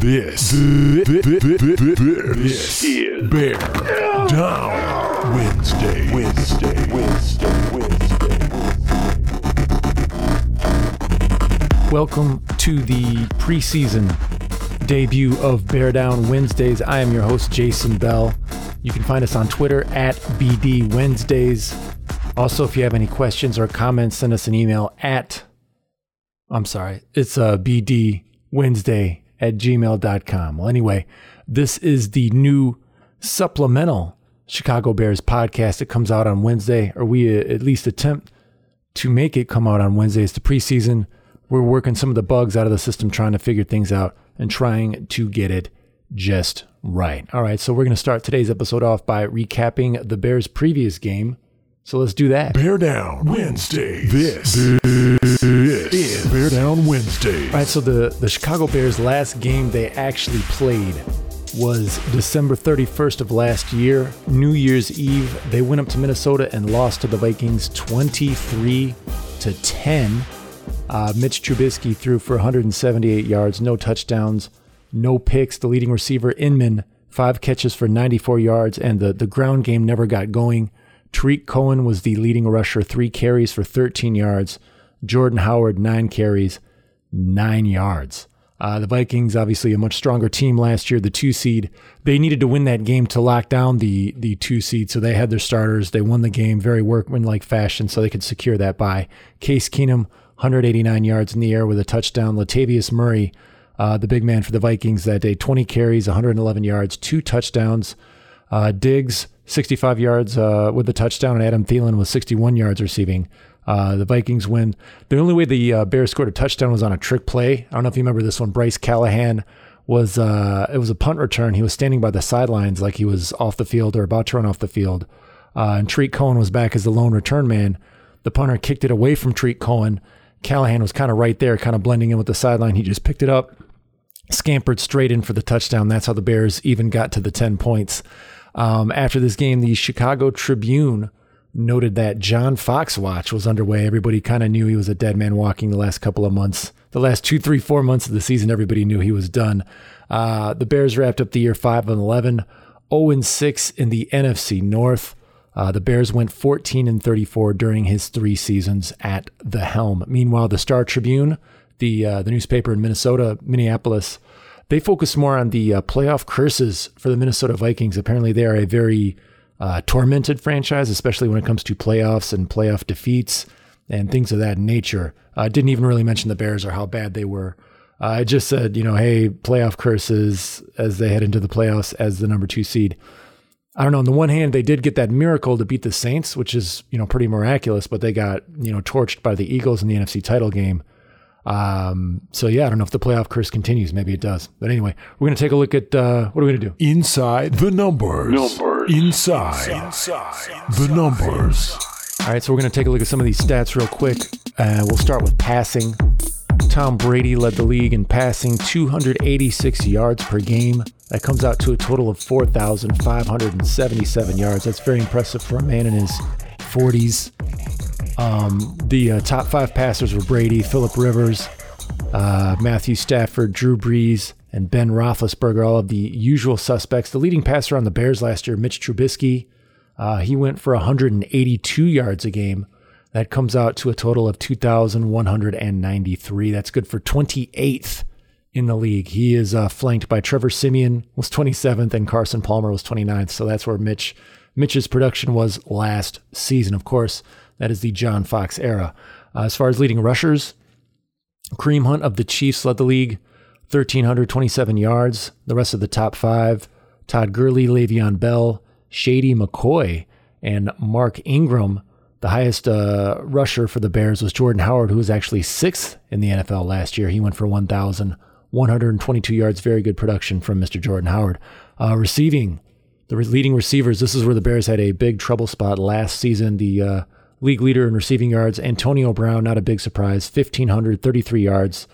This, this, this is Bear Down Wednesday. Wednesday. Wednesday. Wednesday. Welcome to the preseason debut of Bear Down Wednesdays. I am your host, Jason Bell. You can find us on Twitter at BD Wednesdays. Also, if you have any questions or comments, send us an email at, I'm sorry, it's uh, BD Wednesday at gmail.com. Well, anyway, this is the new supplemental Chicago Bears podcast. It comes out on Wednesday, or we uh, at least attempt to make it come out on Wednesday. It's the preseason. We're working some of the bugs out of the system, trying to figure things out and trying to get it just right. All right, so we're going to start today's episode off by recapping the Bears' previous game. So let's do that. Bear Down Wednesday. This, this is Bear Down Wednesday. All right, so the, the Chicago Bears' last game they actually played was December 31st of last year, New Year's Eve. They went up to Minnesota and lost to the Vikings 23 to 10. Uh, Mitch Trubisky threw for 178 yards, no touchdowns, no picks. The leading receiver, Inman, five catches for 94 yards, and the, the ground game never got going. Tarik Cohen was the leading rusher, three carries for 13 yards. Jordan Howard, nine carries, nine yards. Uh, the Vikings, obviously a much stronger team last year, the two seed. They needed to win that game to lock down the the two seed, so they had their starters. They won the game very workmanlike fashion, so they could secure that by Case Keenum, 189 yards in the air with a touchdown. Latavius Murray, uh, the big man for the Vikings that day, 20 carries, 111 yards, two touchdowns. Uh, Diggs, 65 yards uh, with a touchdown, and Adam Thielen was 61 yards receiving. Uh, the Vikings win. The only way the uh, Bears scored a touchdown was on a trick play. I don't know if you remember this one. Bryce Callahan was uh, it was a punt return. He was standing by the sidelines like he was off the field or about to run off the field. Uh, and Tarik Cohen was back as the lone return man. The punter kicked it away from Tarik Cohen. Callahan was kind of right there, kind of blending in with the sideline. He just picked it up, scampered straight in for the touchdown. That's how the Bears even got to the 10 points. Um, after this game, the Chicago Tribune noted that John Fox watch was underway. Everybody kind of knew he was a dead man walking the last couple of months. The last two, three, four months of the season, everybody knew he was done. Uh, the Bears wrapped up the year 5 and 11, 0 and 6 in the NFC North. Uh, the Bears went 14 and 34 during his three seasons at the helm. Meanwhile, the Star Tribune, the uh, the newspaper in Minnesota, Minneapolis, they focus more on the uh, playoff curses for the Minnesota Vikings. Apparently, they are a very uh, tormented franchise, especially when it comes to playoffs and playoff defeats and things of that nature. I uh, didn't even really mention the Bears or how bad they were. I just said, you know, hey, playoff curses as they head into the playoffs as the number two seed. I don't know. On the one hand, they did get that miracle to beat the Saints, which is, you know, pretty miraculous, but they got, you know, torched by the Eagles in the NFC title game. Um, so yeah, I don't know if the playoff curse continues. Maybe it does. But anyway, we're going to take a look at uh, what are we going to do? Inside the numbers. Numbers. Inside, the numbers. All right, so we're going to take a look at some of these stats real quick. Uh, we'll start with passing. Tom Brady led the league in passing 286 yards per game. That comes out to a total of 4,577 yards. That's very impressive for a man in his 40s. Um, the uh, top five passers were Brady, Philip Rivers, uh, Matthew Stafford, Drew Brees, and Ben Roethlisberger, all of the usual suspects. The leading passer on the Bears last year, Mitch Trubisky, uh, he went for 182 yards a game. That comes out to a total of 2,193. That's good for 28th in the league. He is uh, flanked by Trevor Siemian was 27th, and Carson Palmer was 29th. So that's where Mitch Mitch's production was last season. Of course, that is the John Fox era. Uh, as far as leading rushers, Kareem Hunt of the Chiefs led the league, 1,327 yards. The rest of the top five, Todd Gurley, Le'Veon Bell, Shady McCoy, and Mark Ingram. The highest uh, rusher for the Bears was Jordan Howard, who was actually sixth in the NFL last year. He went for 1,122 yards. Very good production from Mr. Jordan Howard. Uh, receiving, the leading receivers, this is where the Bears had a big trouble spot last season. The uh, league leader in receiving yards, Antonio Brown, not a big surprise, 1,533 yards.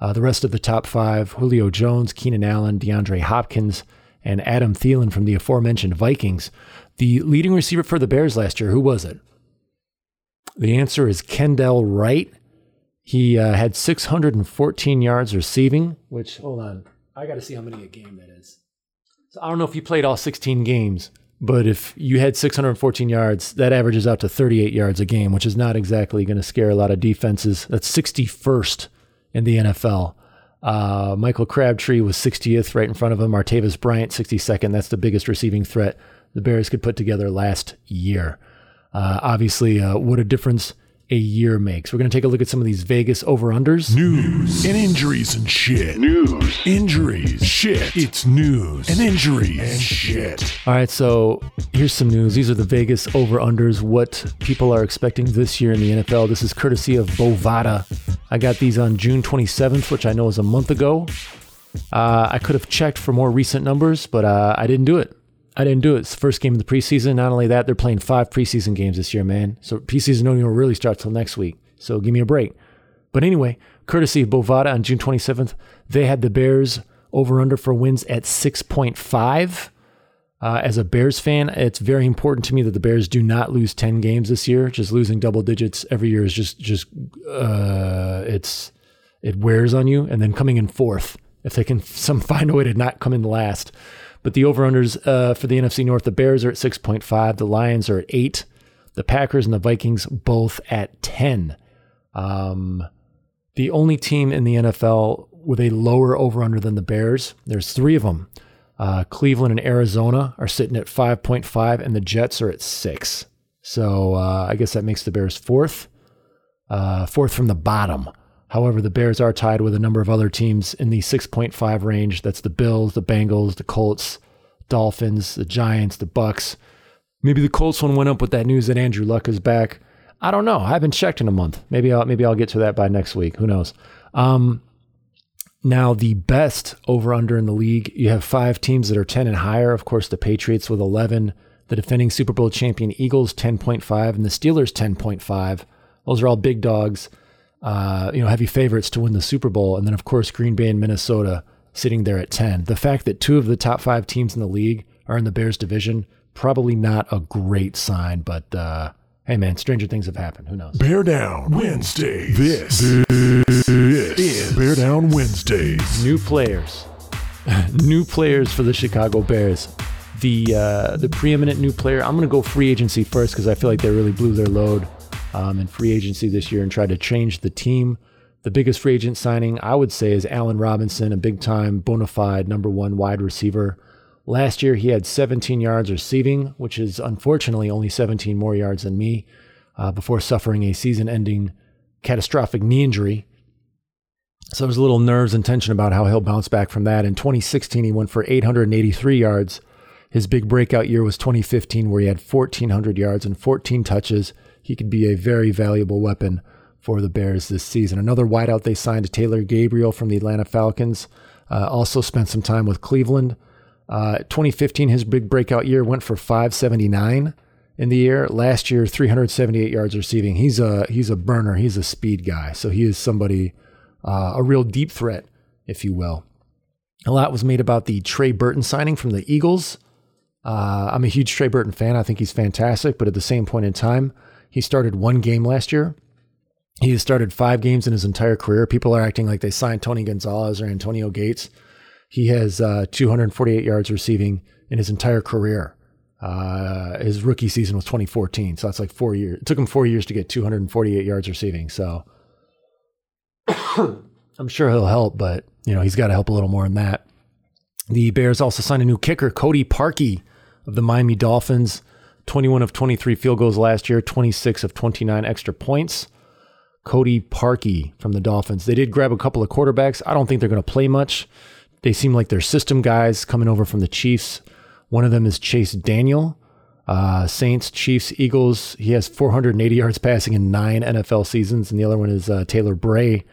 Uh, the rest of the top five Julio Jones, Keenan Allen, DeAndre Hopkins, and Adam Thielen from the aforementioned Vikings. The leading receiver for the Bears last year, who was it? The answer is Kendall Wright. He uh, had 614 yards receiving, which, hold on, I got to see how many a game that is. So I don't know if you played all 16 games, but if you had 614 yards, that averages out to 38 yards a game, which is not exactly going to scare a lot of defenses. That's 61st in the NFL. Uh, Michael Crabtree was 60th right in front of him. Martavis Bryant, 62nd. That's the biggest receiving threat the Bears could put together last year. Uh, obviously, uh, what a difference a year makes. We're going to take a look at some of these Vegas over unders. News and injuries and shit. News, injuries, shit. It's news and injuries and shit. All right, so here's some news. These are the Vegas over unders, what people are expecting this year in the NFL. This is courtesy of Bovada. I got these on June 27th, which I know is a month ago. Uh, I could have checked for more recent numbers, but uh, I didn't do it. I didn't do it. It's the first game of the preseason. Not only that, they're playing five preseason games this year, man. So preseason don't even really start till next week. So give me a break. But anyway, courtesy of Bovada on June 27th, they had the Bears over under for wins at 6.5. Uh, as a Bears fan, it's very important to me that the Bears do not lose 10 games this year. Just losing double digits every year is just just uh, it's it wears on you. And then coming in fourth, if they can some find a way to not come in last. But the over-unders uh, for the NFC North, the Bears are at 6.5. The Lions are at 8. The Packers and the Vikings both at 10. Um, the only team in the NFL with a lower over-under than the Bears, there's three of them. Uh, Cleveland and Arizona are sitting at 5.5, and the Jets are at 6. So uh, I guess that makes the Bears fourth, uh, fourth from the bottom. However, the Bears are tied with a number of other teams in the 6.5 range. That's the Bills, the Bengals, the Colts, Dolphins, the Giants, the Bucs. Maybe the Colts one went up with that news that Andrew Luck is back. I don't know. I haven't checked in a month. Maybe I'll maybe I'll get to that by next week. Who knows? Um, now the best over under in the league. You have five teams that are 10 and higher. Of course, the Patriots with 11, the defending Super Bowl champion Eagles 10.5, and the Steelers 10.5. Those are all big dogs uh, you know, heavy favorites to win the Super Bowl. And then, of course, Green Bay and Minnesota sitting there at 10. The fact that two of the top five teams in the league are in the Bears division, probably not a great sign, but uh, hey, man, stranger things have happened. Who knows? Bear Down Wednesday. This, this is Bear Down Wednesdays. New players. new players for the Chicago Bears. The uh, the preeminent new player. I'm going to go free agency first because I feel like they really blew their load um, in free agency this year and tried to change the team. The biggest free agent signing, I would say, is Allen Robinson, a big time bona fide number one wide receiver. Last year, he had 17 yards receiving, which is unfortunately only 17 more yards than me, uh, before suffering a season ending catastrophic knee injury. So there's a little nerves and tension about how he'll bounce back from that. In 2016, he went for 883 yards. His big breakout year was 2015, where he had 1,400 yards and 14 touches he could be a very valuable weapon for the Bears this season. Another wideout they signed, Taylor Gabriel from the Atlanta Falcons, uh, also spent some time with Cleveland. Uh, 2015, his big breakout year went for 579 in the year. Last year, 378 yards receiving. He's a he's a burner. He's a speed guy. So he is somebody, uh, a real deep threat, if you will. A lot was made about the Trey Burton signing from the Eagles. Uh, I'm a huge Trey Burton fan. I think he's fantastic. But at the same point in time, he started one game last year. He has started five games in his entire career. People are acting like they signed Tony Gonzalez or Antonio Gates. He has uh, 248 yards receiving in his entire career. Uh, his rookie season was 2014, so that's like four years. It took him four years to get 248 yards receiving. So I'm sure he'll help, but you know he's got to help a little more than that. The Bears also signed a new kicker, Cody Parkey of the Miami Dolphins. 21 of 23 field goals last year, 26 of 29 extra points. Cody Parkey from the Dolphins. They did grab a couple of quarterbacks. I don't think they're going to play much. They seem like they're system guys coming over from the Chiefs. One of them is Chase Daniel. Uh, Saints, Chiefs, Eagles. He has 480 yards passing in nine NFL seasons, and the other one is uh, Taylor Bray,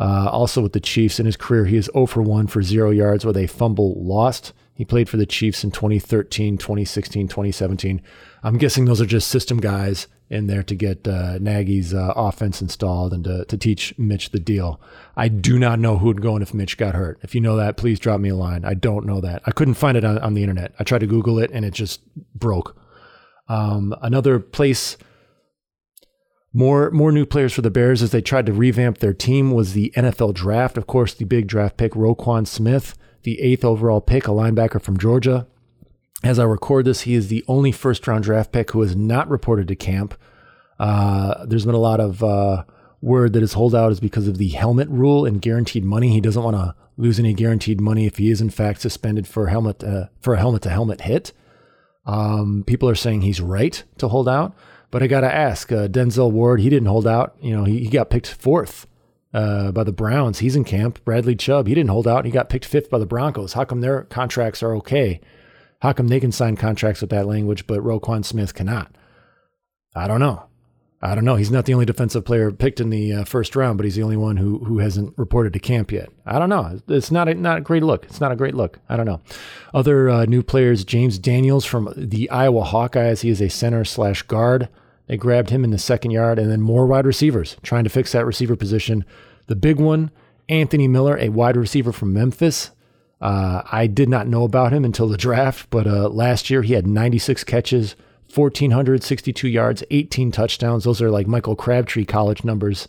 uh, also with the Chiefs. In his career, he is 0 for 1 for zero yards with a fumble lost. He played for the Chiefs in 2013, 2016, 2017. I'm guessing those are just system guys in there to get uh, Nagy's uh, offense installed and to, to teach Mitch the deal. I do not know who would go in if Mitch got hurt. If you know that, please drop me a line. I don't know that. I couldn't find it on, on the internet. I tried to Google it and it just broke. Um, another place, more more new players for the Bears as they tried to revamp their team was the NFL draft. Of course, the big draft pick Roquan Smith the eighth overall pick, a linebacker from Georgia. As I record this, he is the only first round draft pick who has not reported to camp. Uh, there's been a lot of uh, word that his holdout is because of the helmet rule and guaranteed money. He doesn't want to lose any guaranteed money if he is in fact suspended for helmet uh, for a helmet to helmet hit. Um, people are saying he's right to hold out, but I got to ask uh, Denzel Ward. He didn't hold out. You know, he, he got picked fourth uh, by the Browns. He's in camp. Bradley Chubb. He didn't hold out. He got picked fifth by the Broncos. How come their contracts are okay? How come they can sign contracts with that language, but Roquan Smith cannot? I don't know. I don't know. He's not the only defensive player picked in the uh, first round, but he's the only one who who hasn't reported to camp yet. I don't know. It's not a, not a great look. It's not a great look. I don't know. Other uh, new players: James Daniels from the Iowa Hawkeyes. He is a center slash guard. They grabbed him in the second yard, and then more wide receivers trying to fix that receiver position. The big one, Anthony Miller, a wide receiver from Memphis. Uh, I did not know about him until the draft, but uh, last year he had 96 catches 1,462 yards, 18 touchdowns. Those are like Michael Crabtree college numbers.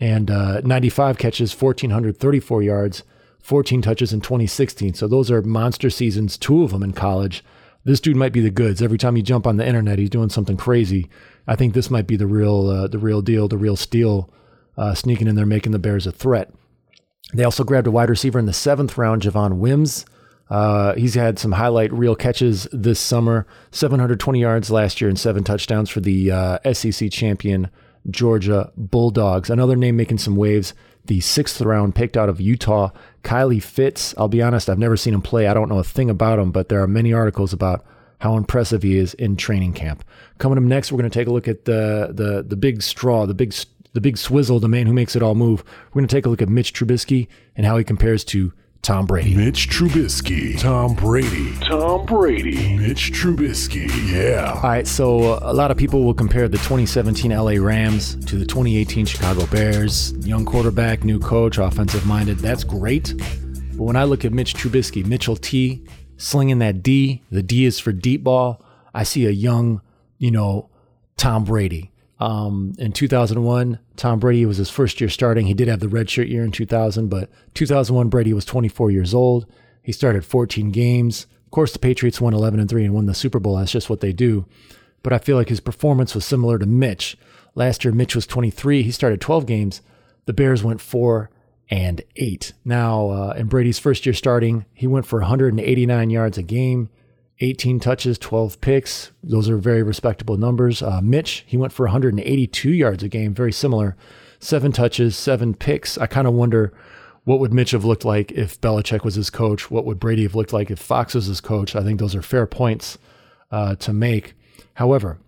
And uh, 95 catches, 1,434 yards, 14 touches in 2016. So those are monster seasons, two of them in college. This dude might be the goods. Every time you jump on the internet, he's doing something crazy. I think this might be the real, uh, the real deal, the real steal, uh, sneaking in there, making the Bears a threat. They also grabbed a wide receiver in the seventh round, Javon Wims. Uh, he's had some highlight reel catches this summer 720 yards last year and seven touchdowns for the uh, SEC champion Georgia Bulldogs. Another name making some waves, the sixth round picked out of Utah, Kylie Fitts, I'll be honest, I've never seen him play. I don't know a thing about him, but there are many articles about how impressive he is in training camp. Coming up next, we're going to take a look at the the the big straw, the big the big swizzle, the man who makes it all move. We're going to take a look at Mitch Trubisky and how he compares to Tom Brady. Mitch Trubisky. Tom Brady. Tom Brady. Mitch Trubisky. Yeah. All right, so uh, a lot of people will compare the 2017 LA Rams to the 2018 Chicago Bears. Young quarterback, new coach, offensive minded. That's great. But when I look at Mitch Trubisky, Mitchell T, slinging that D, the D is for deep ball. I see a young, you know, Tom Brady. Um, in 2001, Tom Brady was his first year starting. He did have the redshirt year in 2000, but 2001 Brady was 24 years old. He started 14 games. Of course, the Patriots won 11 and 3 and won the Super Bowl. That's just what they do. But I feel like his performance was similar to Mitch. Last year, Mitch was 23. He started 12 games. The Bears went 4 and 8. Now, uh, in Brady's first year starting, he went for 189 yards a game. 18 touches, 12 picks. Those are very respectable numbers. Uh, Mitch, he went for 182 yards a game, very similar. Seven touches, seven picks. I kind of wonder what would Mitch have looked like if Belichick was his coach? What would Brady have looked like if Fox was his coach? I think those are fair points uh, to make. However,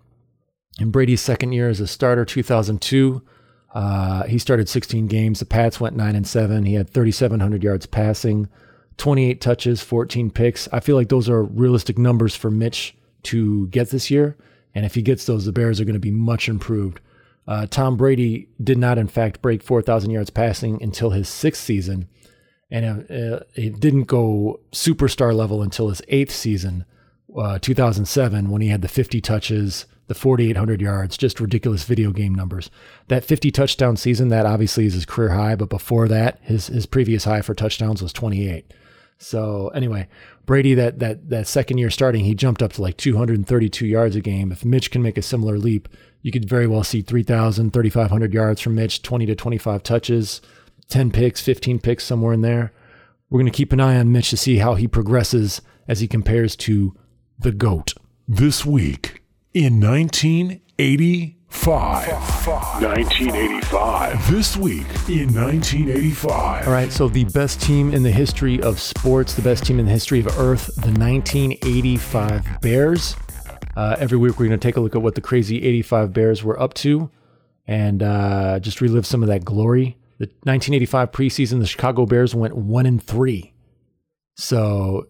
in Brady's second year as a starter, 2002, uh, he started 16 games. The Pats went nine and seven. He had 3,700 yards passing. 28 touches, 14 picks. I feel like those are realistic numbers for Mitch to get this year. And if he gets those, the Bears are going to be much improved. Uh, Tom Brady did not, in fact, break 4,000 yards passing until his sixth season. And uh, it didn't go superstar level until his eighth season, uh, 2007, when he had the 50 touches, the 4,800 yards, just ridiculous video game numbers. That 50 touchdown season, that obviously is his career high, but before that, his, his previous high for touchdowns was 28. So anyway, Brady that that that second year starting, he jumped up to like 232 yards a game. If Mitch can make a similar leap, you could very well see 3,000, 3,500 yards from Mitch, 20 to 25 touches, 10 picks, 15 picks somewhere in there. We're going to keep an eye on Mitch to see how he progresses as he compares to the GOAT. This week in 1980 Five. 1985. This week in 1985. All right, so the best team in the history of sports, the best team in the history of Earth, the 1985 Bears. Uh, every week we're going to take a look at what the crazy 85 Bears were up to and uh, just relive some of that glory. The 1985 preseason, the Chicago Bears went one and three. So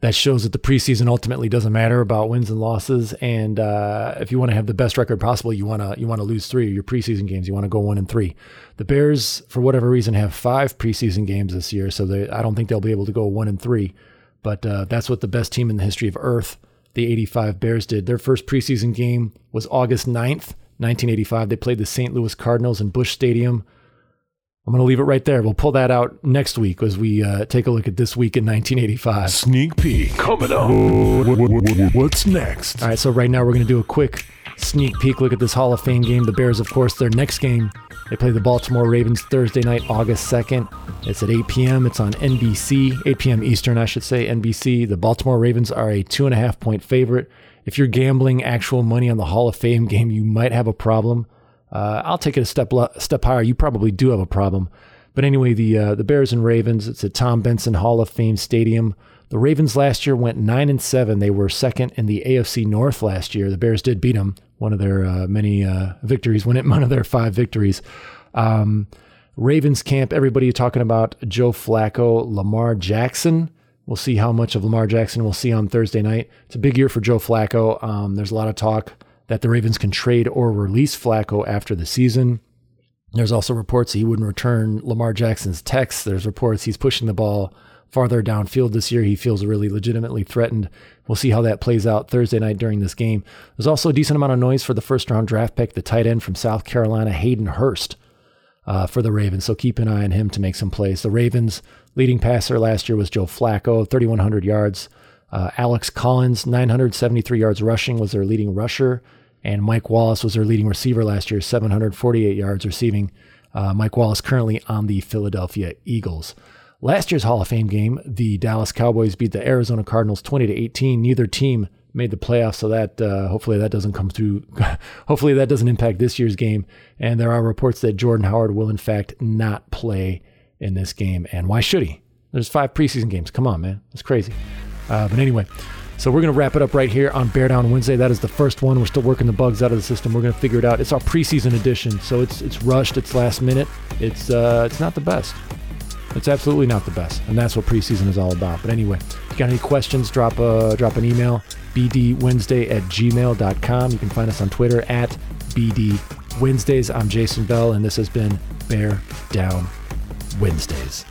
that shows that the preseason ultimately doesn't matter about wins and losses. And uh, if you want to have the best record possible, you want to you want to lose three of your preseason games. You want to go one and three. The Bears, for whatever reason, have five preseason games this year, so they, I don't think they'll be able to go one and three. But uh, that's what the best team in the history of Earth, the '85 Bears, did. Their first preseason game was August 9th, 1985. They played the St. Louis Cardinals in Busch Stadium. I'm going to leave it right there. We'll pull that out next week as we uh, take a look at this week in 1985. Sneak peek coming up. What's next? All right, so right now we're going to do a quick sneak peek look at this Hall of Fame game. The Bears, of course, their next game, they play the Baltimore Ravens Thursday night, August 2nd. It's at 8 p.m. It's on NBC, 8 p.m. Eastern, I should say, NBC. The Baltimore Ravens are a two and a half point favorite. If you're gambling actual money on the Hall of Fame game, you might have a problem. Uh, I'll take it a step step higher. You probably do have a problem. But anyway, the uh, the Bears and Ravens. It's at Tom Benson Hall of Fame Stadium. The Ravens last year went nine and seven. They were second in the AFC North last year. The Bears did beat them, one of their uh, many uh, victories, win it one of their five victories. Um, Ravens camp. Everybody talking about Joe Flacco, Lamar Jackson. We'll see how much of Lamar Jackson we'll see on Thursday night. It's a big year for Joe Flacco. Um, there's a lot of talk that the Ravens can trade or release Flacco after the season. There's also reports he wouldn't return Lamar Jackson's texts. There's reports he's pushing the ball farther downfield this year. He feels really legitimately threatened. We'll see how that plays out Thursday night during this game. There's also a decent amount of noise for the first round draft pick, the tight end from South Carolina, Hayden Hurst, uh, for the Ravens. So keep an eye on him to make some plays. The Ravens' leading passer last year was Joe Flacco, 3,100 yards. Uh, Alex Collins, 973 yards rushing, was their leading rusher. And Mike Wallace was their leading receiver last year, 748 yards receiving. Uh, Mike Wallace currently on the Philadelphia Eagles. Last year's Hall of Fame game, the Dallas Cowboys beat the Arizona Cardinals 20 to 18. Neither team made the playoffs, so that uh, hopefully that doesn't come through. hopefully that doesn't impact this year's game. And there are reports that Jordan Howard will in fact not play in this game. And why should he? There's five preseason games. Come on, man, it's crazy. Uh, but anyway, so we're going to wrap it up right here on Bear Down Wednesday. That is the first one. We're still working the bugs out of the system. We're going to figure it out. It's our preseason edition, so it's it's rushed. It's last minute. It's uh, it's not the best. It's absolutely not the best, and that's what preseason is all about. But anyway, if you got any questions, drop a drop an email bdwednesday at gmail.com. You can find us on Twitter at bd Wednesdays. I'm Jason Bell, and this has been Bear Down Wednesdays.